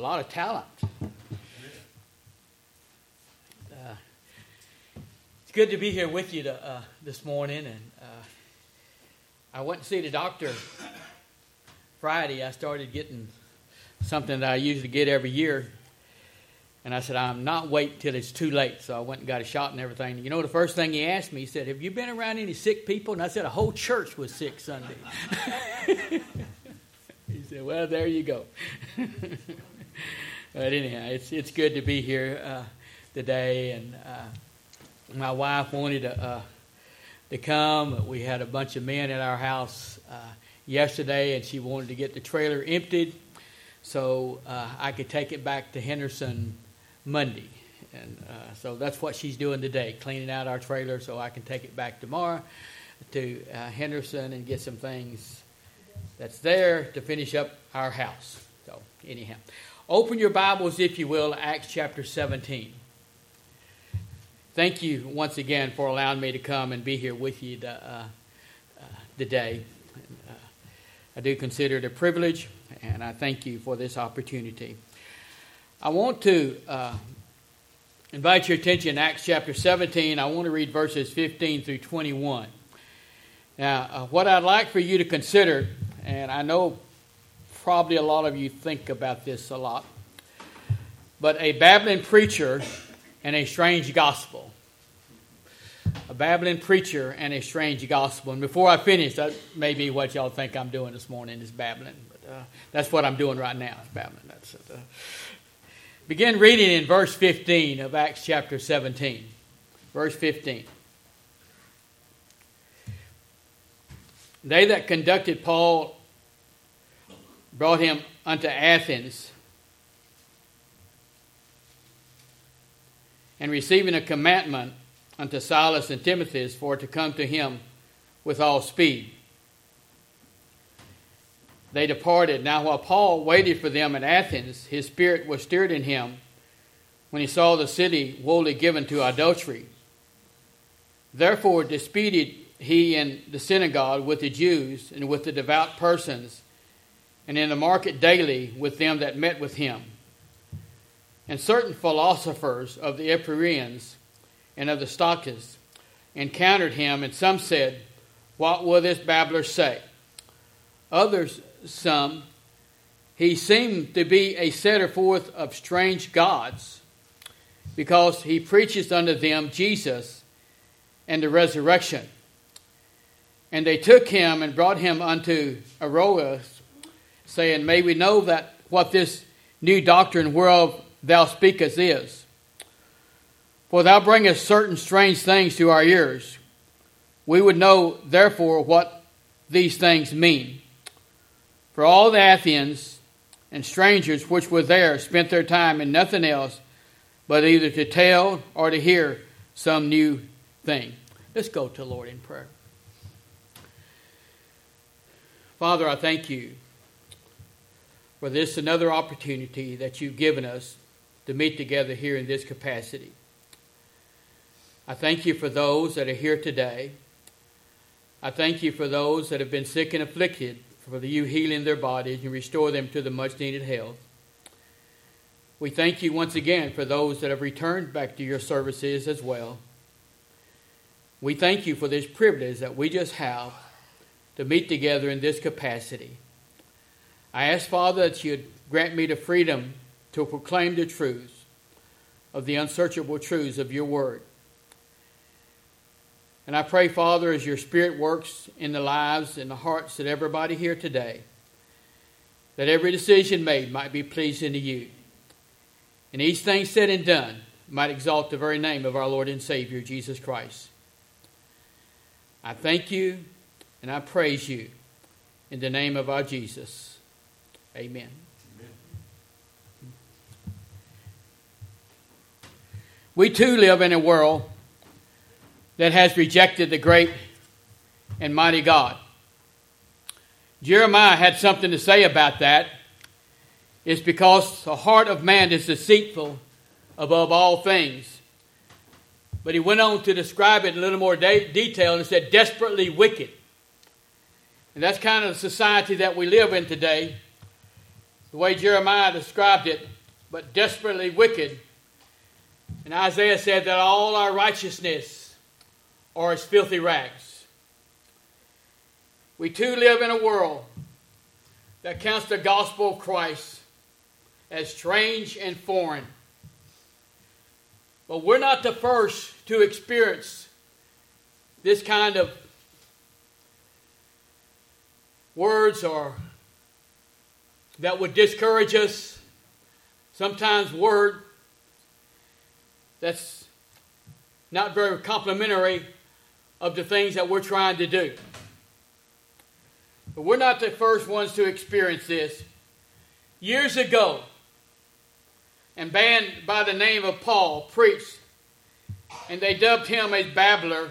lot of talent. Uh, it's good to be here with you to, uh, this morning, and uh, I went to see the doctor Friday. I started getting something that I usually get every year, and I said, I'm not waiting till it's too late. So I went and got a shot and everything. You know, the first thing he asked me, he said, Have you been around any sick people? And I said, A whole church was sick Sunday. he said, Well, there you go. but anyhow, it's, it's good to be here uh, today. And uh, my wife wanted to, uh, to come. We had a bunch of men at our house uh, yesterday, and she wanted to get the trailer emptied so uh, I could take it back to Henderson Monday. And uh, so that's what she's doing today, cleaning out our trailer so I can take it back tomorrow to Henderson and get some things that's there to finish up our house. So, anyhow, open your Bibles, if you will, Acts chapter 17. Thank you once again for allowing me to come and be here with you to, uh, uh, today. Uh, I do consider it a privilege, and I thank you for this opportunity. I want to uh, invite your attention Acts chapter 17. I want to read verses 15 through 21. Now, uh, what I'd like for you to consider, and I know probably a lot of you think about this a lot, but a babbling preacher and a strange gospel. A babbling preacher and a strange gospel. And before I finish, that may be what y'all think I'm doing this morning is babbling. But uh, that's what I'm doing right now, is babbling. That's it. Uh, Begin reading in verse 15 of Acts chapter 17. Verse 15. They that conducted Paul brought him unto Athens, and receiving a commandment unto Silas and Timothy for to come to him with all speed they departed. Now, while Paul waited for them at Athens, his spirit was stirred in him when he saw the city wholly given to adultery. Therefore, disputed he in the synagogue with the Jews and with the devout persons, and in the market daily with them that met with him. And certain philosophers of the Epicureans and of the Stoics encountered him, and some said, What will this babbler say? Others some, he seemed to be a setter forth of strange gods, because he preaches unto them Jesus and the resurrection. And they took him and brought him unto Areopagus, saying, May we know that what this new doctrine whereof thou speakest is. For thou bringest certain strange things to our ears. We would know, therefore, what these things mean. For all the Athenians and strangers which were there spent their time in nothing else but either to tell or to hear some new thing. Let's go to the Lord in prayer. Father, I thank you for this another opportunity that you've given us to meet together here in this capacity. I thank you for those that are here today. I thank you for those that have been sick and afflicted for you healing their bodies and restore them to the much needed health. We thank you once again for those that have returned back to your services as well. We thank you for this privilege that we just have to meet together in this capacity. I ask, Father, that you'd grant me the freedom to proclaim the truths of the unsearchable truths of your word. And I pray, Father, as your Spirit works in the lives and the hearts of everybody here today, that every decision made might be pleasing to you. And each thing said and done might exalt the very name of our Lord and Savior, Jesus Christ. I thank you and I praise you in the name of our Jesus. Amen. We too live in a world that has rejected the great and mighty God. Jeremiah had something to say about that. It's because the heart of man is deceitful above all things. But he went on to describe it in a little more de- detail and said, desperately wicked. And that's kind of the society that we live in today. The way Jeremiah described it, but desperately wicked. And Isaiah said that all our righteousness are as filthy rags. We too live in a world that counts the gospel of Christ as strange and foreign. But we're not the first to experience this kind of words or that would discourage us. Sometimes word that's not very complimentary of the things that we're trying to do. But we're not the first ones to experience this. Years ago, a man by the name of Paul preached, and they dubbed him a babbler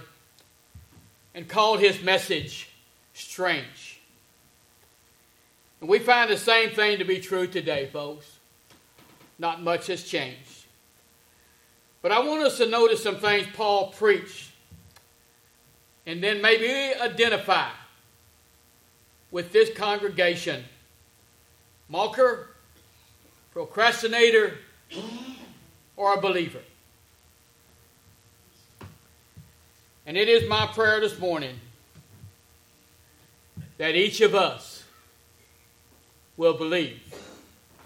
and called his message strange. And we find the same thing to be true today, folks. Not much has changed. But I want us to notice some things Paul preached and then maybe identify with this congregation mocker, procrastinator, or a believer. And it is my prayer this morning that each of us will believe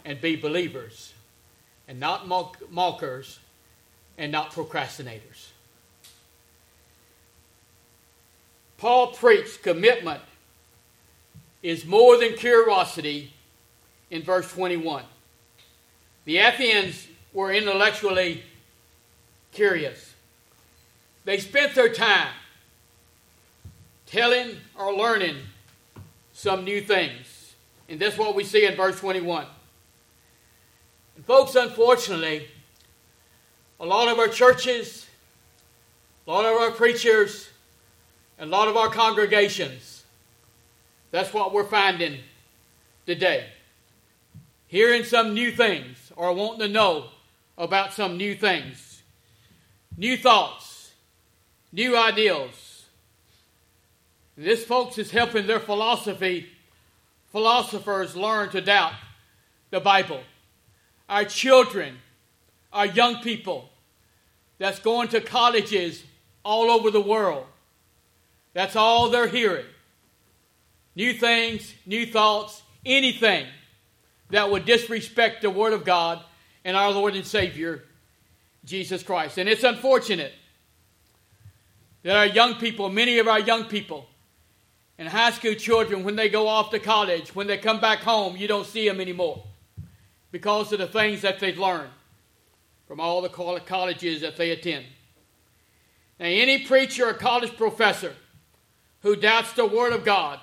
and be believers and not mockers and not procrastinators. Paul preached commitment is more than curiosity in verse 21. The Athenians were intellectually curious. They spent their time telling or learning some new things. And that's what we see in verse 21. And folks, unfortunately, a lot of our churches, a lot of our preachers, and a lot of our congregations, that's what we're finding today. Hearing some new things or wanting to know about some new things, new thoughts, new ideals. This, folks, is helping their philosophy, philosophers learn to doubt the Bible. Our children, our young people that's going to colleges all over the world, that's all they're hearing. New things, new thoughts, anything that would disrespect the Word of God and our Lord and Savior, Jesus Christ. And it's unfortunate that our young people, many of our young people, and high school children, when they go off to college, when they come back home, you don't see them anymore because of the things that they've learned from all the colleges that they attend. Now, any preacher or college professor who doubts the Word of God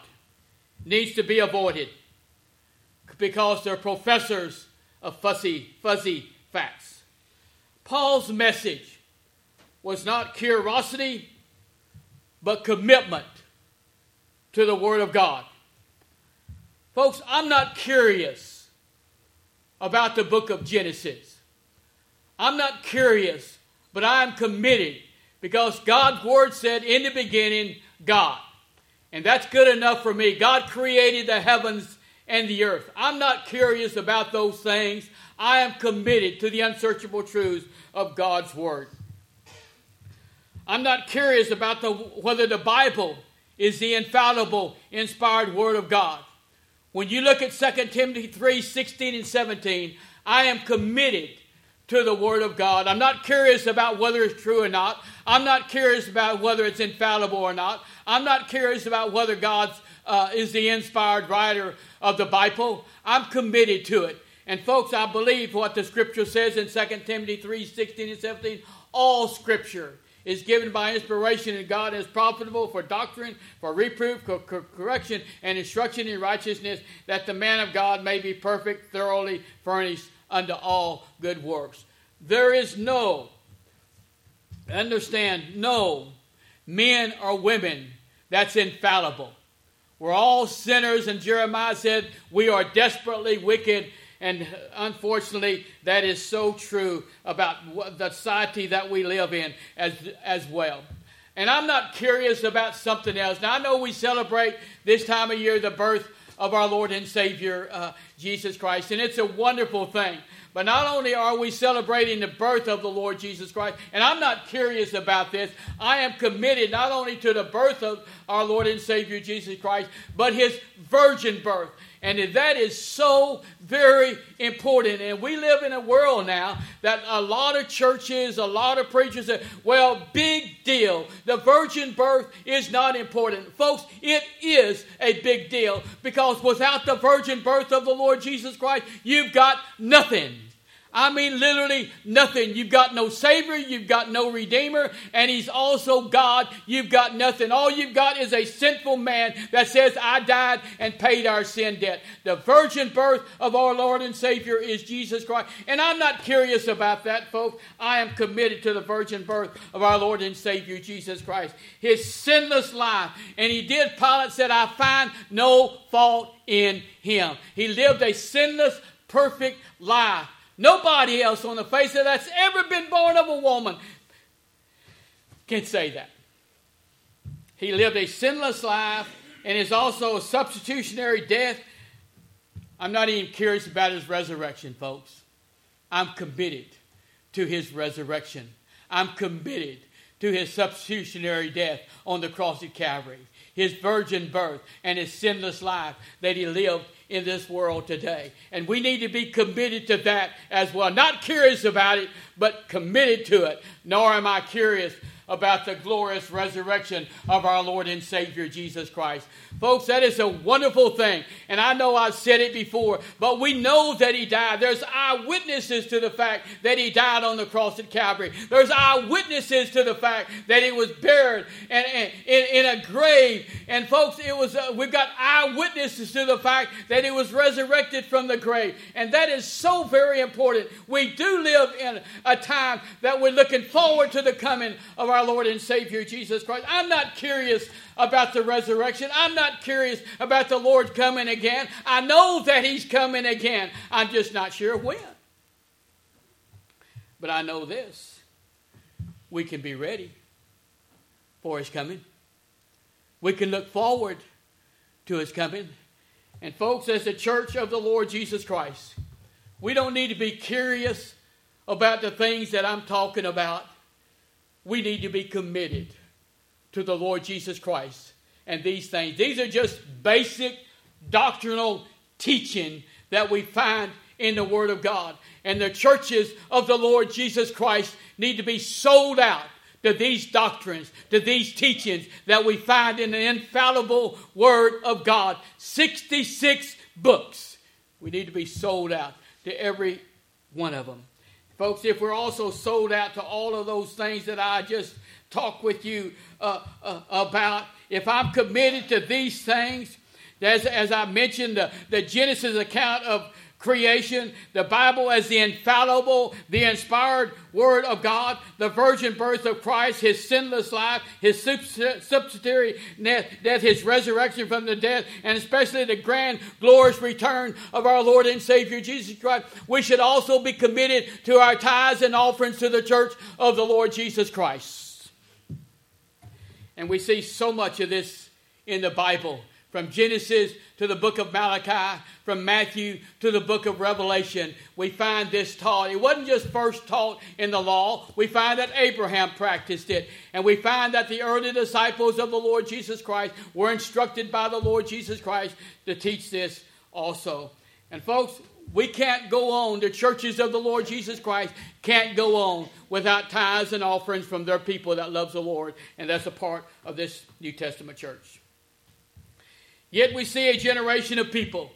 needs to be avoided because they're professors of fussy, fuzzy facts. Paul's message was not curiosity, but commitment to the Word of God. Folks, I'm not curious about the book of Genesis. I'm not curious, but I am committed because God's Word said, In the beginning, God. And that's good enough for me. God created the heavens and the earth. I'm not curious about those things. I am committed to the unsearchable truths of God's Word. I'm not curious about the, whether the Bible is the infallible, inspired Word of God. When you look at 2 Timothy 3 16 and 17, I am committed to the Word of God. I'm not curious about whether it's true or not. I'm not curious about whether it's infallible or not. I'm not curious about whether God uh, is the inspired writer of the Bible. I'm committed to it. And folks, I believe what the scripture says in 2 Timothy 3 16 and 17. All scripture is given by inspiration and God is profitable for doctrine, for reproof, correction, and instruction in righteousness, that the man of God may be perfect, thoroughly furnished unto all good works. There is no, understand, no men or women that's infallible. We're all sinners, and Jeremiah said we are desperately wicked. And unfortunately, that is so true about the society that we live in as, as well. And I'm not curious about something else. Now, I know we celebrate this time of year the birth of our Lord and Savior uh, Jesus Christ. And it's a wonderful thing. But not only are we celebrating the birth of the Lord Jesus Christ, and I'm not curious about this, I am committed not only to the birth of our Lord and Savior Jesus Christ, but his virgin birth. And that is so very important. And we live in a world now that a lot of churches, a lot of preachers say, well, big deal. The virgin birth is not important. Folks, it is a big deal because without the virgin birth of the Lord Jesus Christ, you've got nothing. I mean, literally nothing. You've got no Savior, you've got no Redeemer, and He's also God. You've got nothing. All you've got is a sinful man that says, I died and paid our sin debt. The virgin birth of our Lord and Savior is Jesus Christ. And I'm not curious about that, folks. I am committed to the virgin birth of our Lord and Savior Jesus Christ. His sinless life. And He did, Pilate said, I find no fault in Him. He lived a sinless, perfect life. Nobody else on the face of that's ever been born of a woman can say that. He lived a sinless life and is also a substitutionary death. I'm not even curious about his resurrection, folks. I'm committed to his resurrection. I'm committed to his substitutionary death on the cross of Calvary, his virgin birth, and his sinless life that he lived in this world today. And we need to be committed to that as well. Not curious about it, but committed to it. Nor am I curious about the glorious resurrection of our Lord and Savior Jesus Christ. Folks, that is a wonderful thing. And I know I've said it before, but we know that He died. There's eyewitnesses to the fact that He died on the cross at Calvary. There's eyewitnesses to the fact that He was buried in, in, in a grave. And folks, it was uh, we've got eyewitnesses to the fact that He was resurrected from the grave. And that is so very important. We do live in a time that we're looking forward to the coming of our our Lord and Savior Jesus Christ. I'm not curious about the resurrection. I'm not curious about the Lord coming again. I know that He's coming again. I'm just not sure when. But I know this we can be ready for His coming. We can look forward to His coming. And, folks, as the church of the Lord Jesus Christ, we don't need to be curious about the things that I'm talking about we need to be committed to the Lord Jesus Christ and these things. These are just basic doctrinal teaching that we find in the Word of God. And the churches of the Lord Jesus Christ need to be sold out to these doctrines, to these teachings that we find in the infallible Word of God. 66 books. We need to be sold out to every one of them. Folks, if we're also sold out to all of those things that I just talked with you uh, uh, about, if I'm committed to these things, as, as I mentioned, the, the Genesis account of creation, the Bible as the infallible, the inspired Word of God, the virgin birth of Christ, His sinless life, His substitutionary death, His resurrection from the dead, and especially the grand, glorious return of our Lord and Savior Jesus Christ. We should also be committed to our tithes and offerings to the church of the Lord Jesus Christ. And we see so much of this in the Bible, from Genesis to the book of Malachi, from Matthew to the book of Revelation, we find this taught. It wasn't just first taught in the law, we find that Abraham practiced it. And we find that the early disciples of the Lord Jesus Christ were instructed by the Lord Jesus Christ to teach this also. And folks, we can't go on, the churches of the Lord Jesus Christ can't go on without tithes and offerings from their people that loves the Lord. And that's a part of this New Testament church. Yet we see a generation of people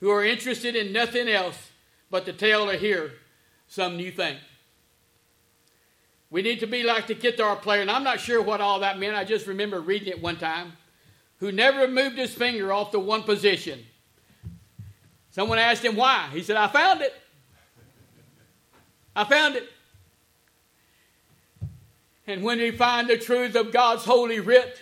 who are interested in nothing else but to tell or hear some new thing. We need to be like the guitar player, and I'm not sure what all that meant. I just remember reading it one time. Who never moved his finger off the one position. Someone asked him why. He said, I found it. I found it. And when we find the truth of God's holy writ,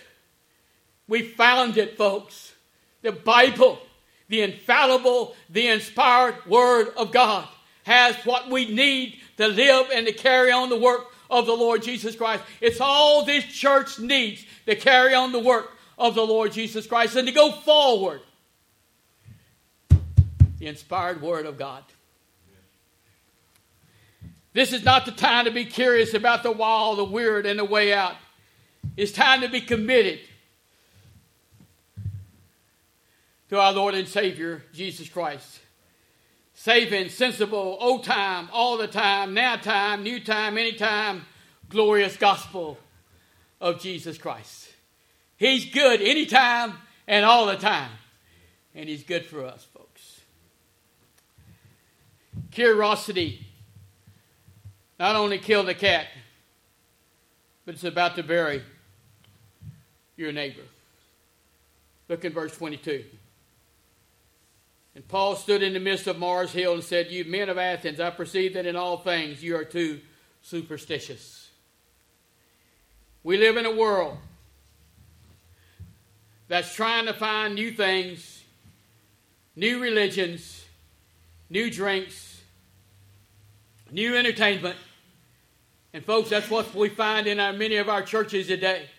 we found it, folks. The Bible, the infallible, the inspired Word of God, has what we need to live and to carry on the work of the Lord Jesus Christ. It's all this church needs to carry on the work of the Lord Jesus Christ and to go forward the inspired Word of God. This is not the time to be curious about the wall, the weird, and the way out. It's time to be committed to our Lord and Savior, Jesus Christ. Saving, sensible, old time, all the time, now time, new time, anytime, glorious gospel of Jesus Christ. He's good anytime and all the time. And He's good for us, folks. Curiosity not only killed a cat, but it's about to bury your neighbor. Look in verse 22. And Paul stood in the midst of Mars Hill and said, You men of Athens, I perceive that in all things you are too superstitious. We live in a world that's trying to find new things, new religions, new drinks, new entertainment. And folks, that's what we find in our, many of our churches today.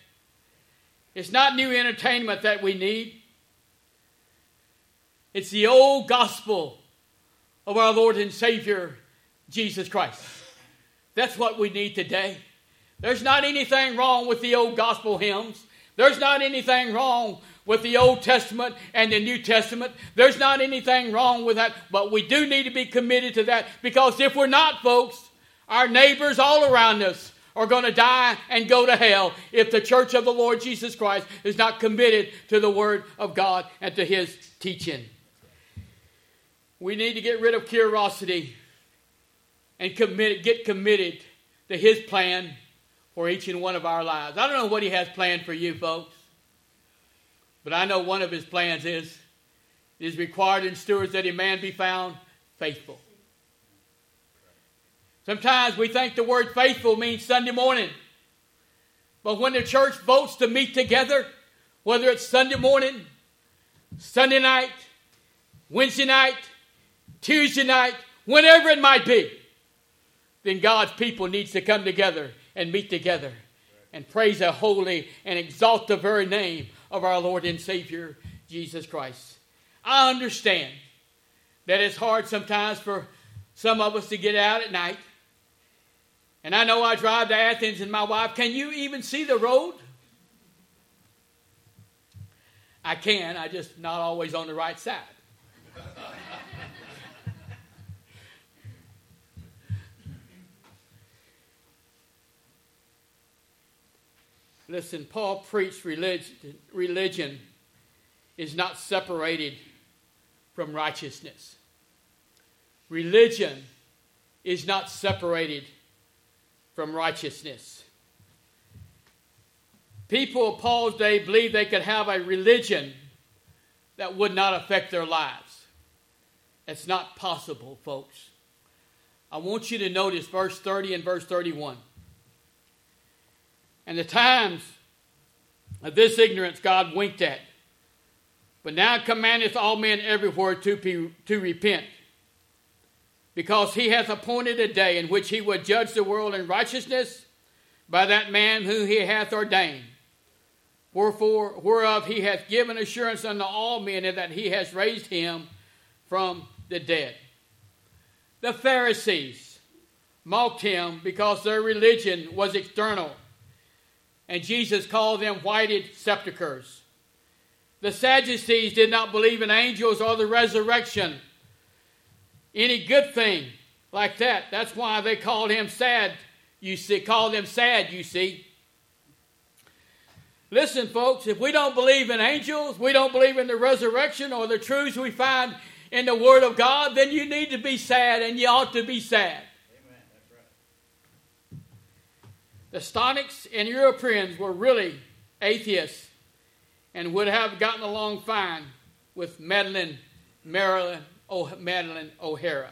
It's not new entertainment that we need. It's the old gospel of our Lord and Savior, Jesus Christ. That's what we need today. There's not anything wrong with the old gospel hymns. There's not anything wrong with the Old Testament and the New Testament. There's not anything wrong with that, but we do need to be committed to that because if we're not, folks, our neighbors all around us are going to die and go to hell if the church of the Lord Jesus Christ is not committed to the Word of God and to His teaching. We need to get rid of curiosity and commit, get committed to His plan for each and one of our lives. I don't know what He has planned for you, folks, but I know one of His plans is it is required in stewards that a man be found faithful. Sometimes we think the word faithful means Sunday morning. But when the church votes to meet together, whether it's Sunday morning, Sunday night, Wednesday night, Tuesday night, whenever it might be, then God's people needs to come together and meet together and praise the holy and exalt the very name of our Lord and Savior Jesus Christ. I understand that it's hard sometimes for some of us to get out at night and I know I drive to Athens and my wife, can you even see the road? I can, I just not always on the right side. Listen, Paul preached religion, religion is not separated from righteousness. Religion is not separated from righteousness. People of Paul's day believed they could have a religion that would not affect their lives. It's not possible, folks. I want you to notice verse 30 and verse 31. And the times of this ignorance God winked at. But now commandeth all men everywhere to, be, to repent because he hath appointed a day in which he will judge the world in righteousness by that man whom he hath ordained. Wherefore, whereof he hath given assurance unto all men, that he has raised him from the dead. The Pharisees mocked him because their religion was external, and Jesus called them whited sepulchres. The Sadducees did not believe in angels or the resurrection any good thing like that. That's why they called him sad, you see, called him sad, you see. Listen, folks, if we don't believe in angels, we don't believe in the resurrection or the truths we find in the Word of God, then you need to be sad and you ought to be sad. Amen. That's right. The Stoics and Epicureans were really atheists and would have gotten along fine with Madeline, Marilyn, o- Madeline O'Hara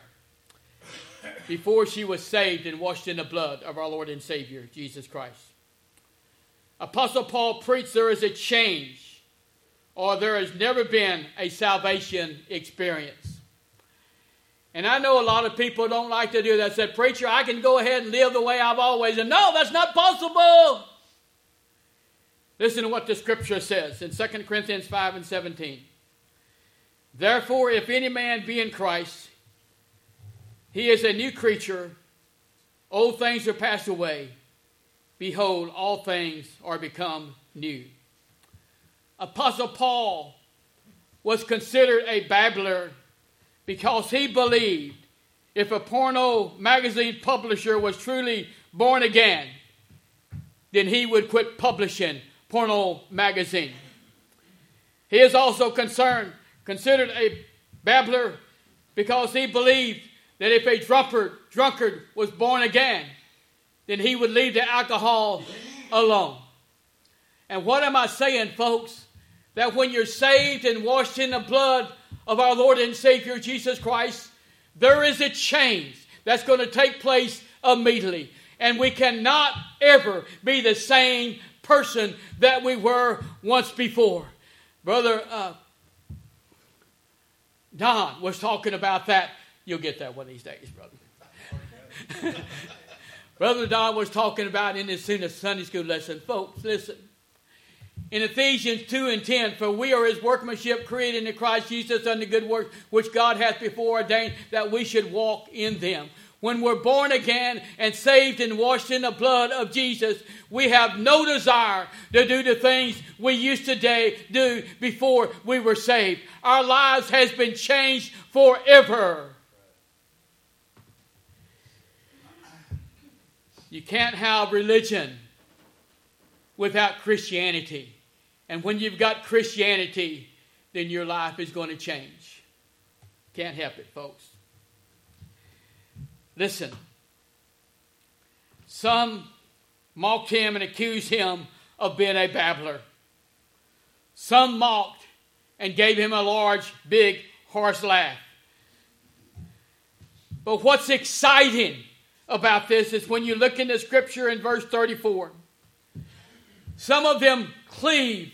before she was saved and washed in the blood of our Lord and Savior, Jesus Christ. Apostle Paul preached there is a change, or there has never been a salvation experience. And I know a lot of people don't like to do that. Said, Preacher, I can go ahead and live the way I've always. And no, that's not possible. Listen to what the scripture says in 2 Corinthians 5 and 17. Therefore, if any man be in Christ, he is a new creature. Old things are passed away. Behold, all things are become new. Apostle Paul was considered a babbler because he believed if a porno magazine publisher was truly born again, then he would quit publishing porno magazine. He is also concerned, considered a babbler because he believed that if a drunkard, drunkard was born again, then he would leave the alcohol alone. And what am I saying, folks? That when you're saved and washed in the blood of our Lord and Savior Jesus Christ, there is a change that's going to take place immediately. And we cannot ever be the same person that we were once before. Brother uh, Don was talking about that. You'll get that one of these days, brother. brother Don was talking about in this in Sunday school lesson. Folks, listen. In Ephesians 2 and 10, for we are his workmanship created in Christ Jesus unto good works, which God hath before ordained that we should walk in them. When we're born again and saved and washed in the blood of Jesus, we have no desire to do the things we used to do before we were saved. Our lives has been changed forever. You can't have religion without Christianity. And when you've got Christianity, then your life is going to change. Can't help it, folks. Listen. Some mocked him and accused him of being a babbler. Some mocked and gave him a large, big, harsh laugh. But what's exciting about this is when you look in the scripture in verse 34. Some of them cleave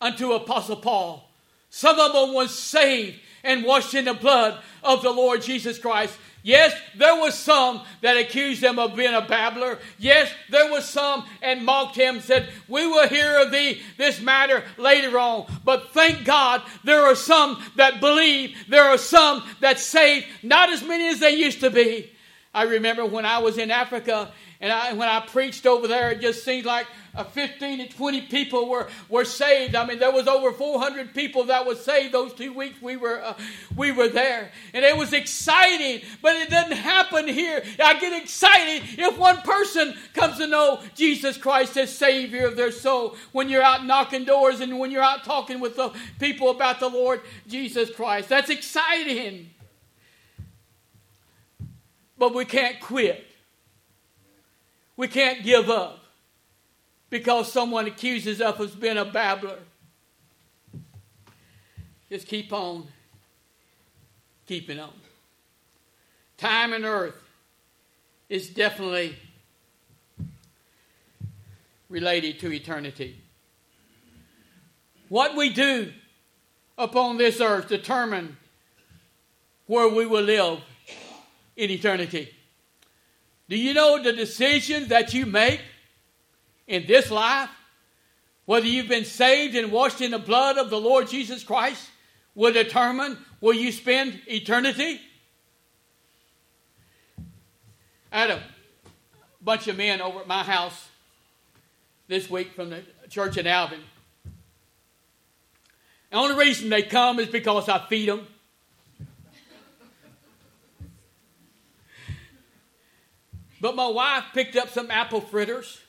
unto Apostle Paul. Some of them was saved and washed in the blood of the Lord Jesus Christ. Yes, there was some that accused him of being a babbler. Yes, there was some and mocked him, said, We will hear of thee this matter later on. But thank God there are some that believe, there are some that saved, not as many as they used to be. I remember when I was in Africa and I, when I preached over there, it just seemed like uh, 15 to 20 people were, were saved. I mean, there was over 400 people that were saved those two weeks we were, uh, we were there. And it was exciting, but it doesn't happen here. I get excited if one person comes to know Jesus Christ as Savior of their soul. When you're out knocking doors and when you're out talking with the people about the Lord Jesus Christ. That's exciting. But we can't quit. We can't give up because someone accuses us of being a babbler. Just keep on keeping on. Time and earth is definitely related to eternity. What we do upon this earth determine where we will live in eternity. Do you know the decisions that you make in this life, whether you've been saved and washed in the blood of the Lord Jesus Christ, will determine where you spend eternity? I had a bunch of men over at my house this week from the church in Alvin. The only reason they come is because I feed them. But my wife picked up some apple fritters.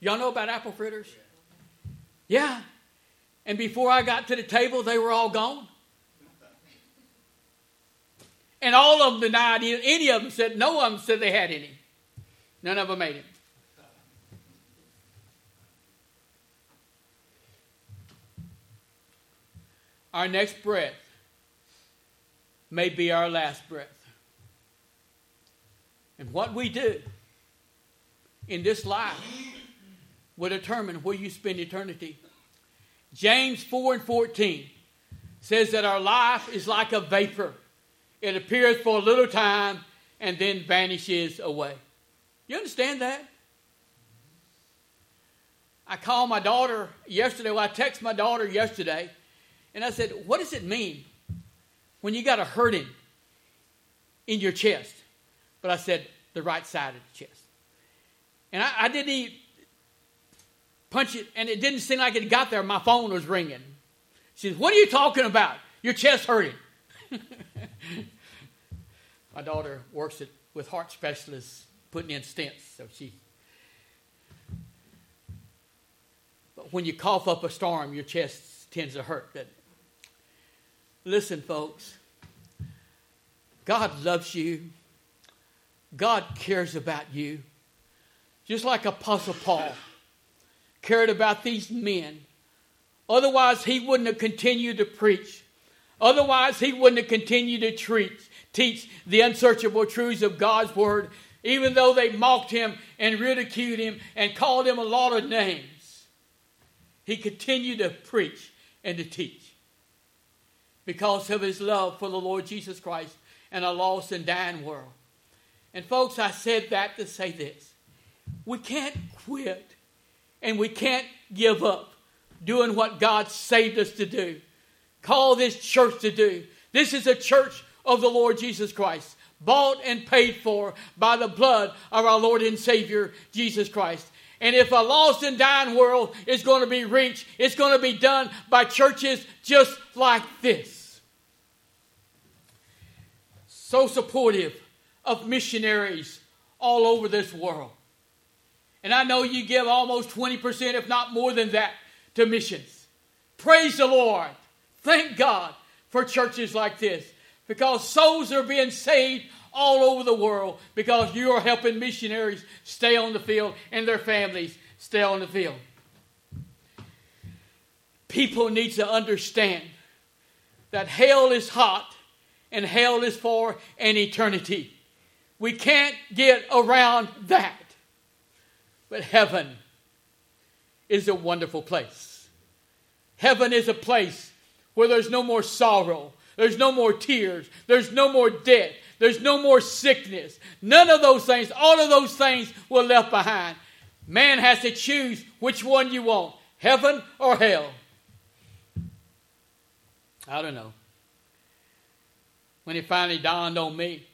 Y'all know about apple fritters? Yeah. And before I got to the table, they were all gone. And all of them denied any of them said, no of them said they had any. None of them ate it. Our next breath may be our last breath. And what we do in this life will determine where you spend eternity. James 4 and 14 says that our life is like a vapor. It appears for a little time and then vanishes away. You understand that? I called my daughter yesterday. Well, I texted my daughter yesterday, and I said, What does it mean when you got a hurting in your chest. But I said, the right side of the chest. And I, I didn't even punch it, and it didn't seem like it got there. My phone was ringing. She says, What are you talking about? Your chest hurting. My daughter works at, with heart specialists putting in stents, so she. But when you cough up a storm, your chest tends to hurt. Listen, folks. God loves you. God cares about you. Just like Apostle Paul cared about these men. Otherwise, he wouldn't have continued to preach. Otherwise, he wouldn't have continued to treat, teach the unsearchable truths of God's word, even though they mocked him and ridiculed him and called him a lot of names. He continued to preach and to teach because of his love for the Lord Jesus Christ and a lost and dying world. And, folks, I said that to say this we can't quit and we can't give up doing what God saved us to do, call this church to do. This is a church of the Lord Jesus Christ, bought and paid for by the blood of our Lord and Savior, Jesus Christ. And if a lost and dying world is going to be reached, it's going to be done by churches just like this. So supportive of missionaries all over this world. And I know you give almost 20%, if not more than that, to missions. Praise the Lord. Thank God for churches like this because souls are being saved all over the world because you are helping missionaries stay on the field and their families stay on the field. People need to understand that hell is hot and hell is for an eternity. We can't get around that. But heaven is a wonderful place. Heaven is a place where there's no more sorrow, there's no more tears, there's no more death, there's no more sickness. None of those things, all of those things were left behind. Man has to choose which one you want heaven or hell. I don't know. When it finally dawned on me,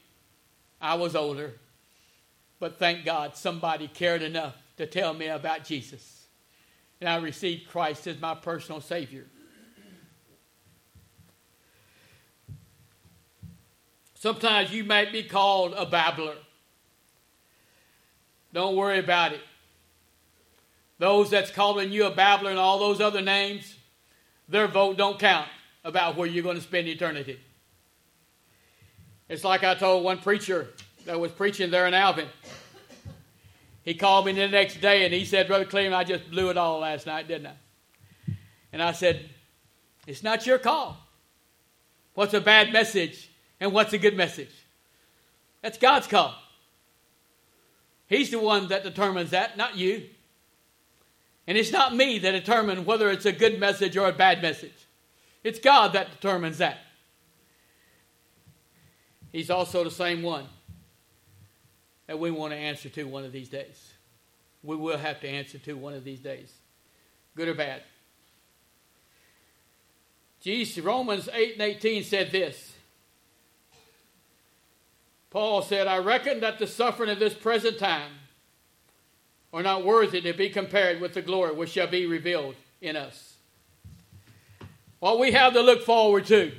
I was older, but thank God somebody cared enough to tell me about Jesus. And I received Christ as my personal Savior. Sometimes you might be called a babbler. Don't worry about it. Those that's calling you a babbler and all those other names, their vote don't count about where you're going to spend eternity. It's like I told one preacher that was preaching there in Alvin. He called me the next day and he said, Brother Cleveland, I just blew it all last night, didn't I? And I said, It's not your call. What's a bad message and what's a good message? That's God's call. He's the one that determines that, not you. And it's not me that determines whether it's a good message or a bad message. It's God that determines that. He's also the same one that we want to answer to one of these days. We will have to answer to one of these days, good or bad. Jesus, Romans 8 and 18 said this. Paul said, I reckon that the suffering of this present time are not worthy to be compared with the glory which shall be revealed in us. What we have to look forward to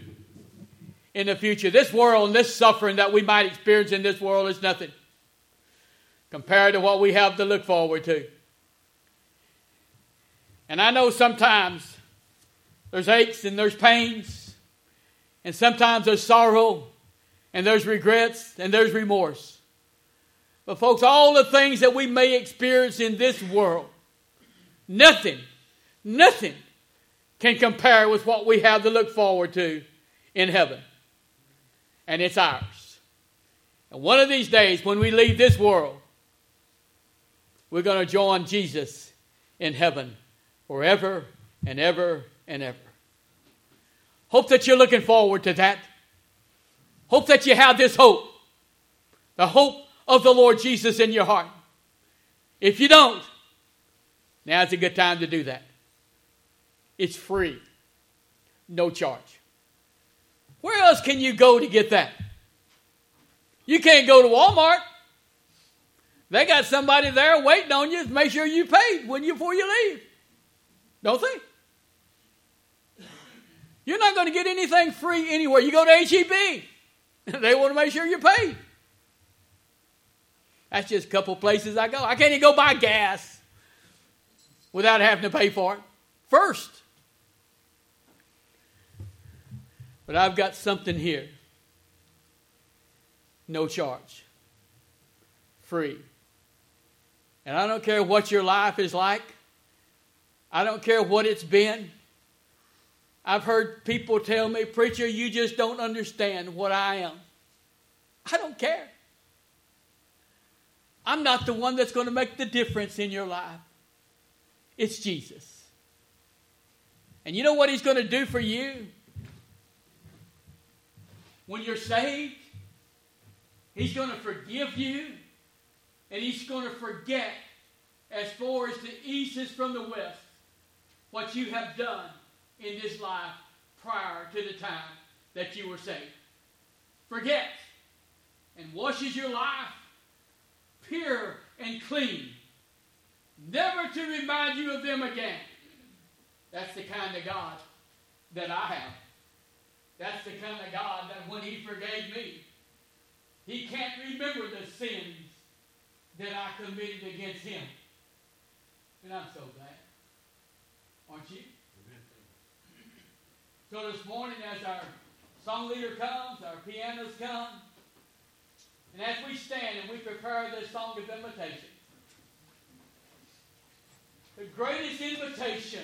in the future, this world and this suffering that we might experience in this world is nothing compared to what we have to look forward to. And I know sometimes there's aches and there's pains, and sometimes there's sorrow, and there's regrets, and there's remorse. But, folks, all the things that we may experience in this world, nothing, nothing can compare with what we have to look forward to in heaven. And it's ours. And one of these days, when we leave this world, we're going to join Jesus in heaven forever and ever and ever. Hope that you're looking forward to that. Hope that you have this hope the hope of the Lord Jesus in your heart. If you don't, now's a good time to do that. It's free, no charge. Where else can you go to get that? You can't go to Walmart. They got somebody there waiting on you to make sure you paid when you before you leave. Don't they? You're not going to get anything free anywhere. You go to HEB, they want to make sure you're paid. That's just a couple places I go. I can't even go buy gas without having to pay for it first. But I've got something here. No charge. Free. And I don't care what your life is like. I don't care what it's been. I've heard people tell me, Preacher, you just don't understand what I am. I don't care. I'm not the one that's going to make the difference in your life. It's Jesus. And you know what He's going to do for you? When you're saved, He's going to forgive you and He's going to forget as far as the east is from the west what you have done in this life prior to the time that you were saved. Forget and washes your life pure and clean, never to remind you of them again. That's the kind of God that I have. That's the kind of God that when He forgave me, He can't remember the sins that I committed against Him. And I'm so glad. Aren't you? So this morning, as our song leader comes, our pianos come, and as we stand and we prepare this song of invitation, the greatest invitation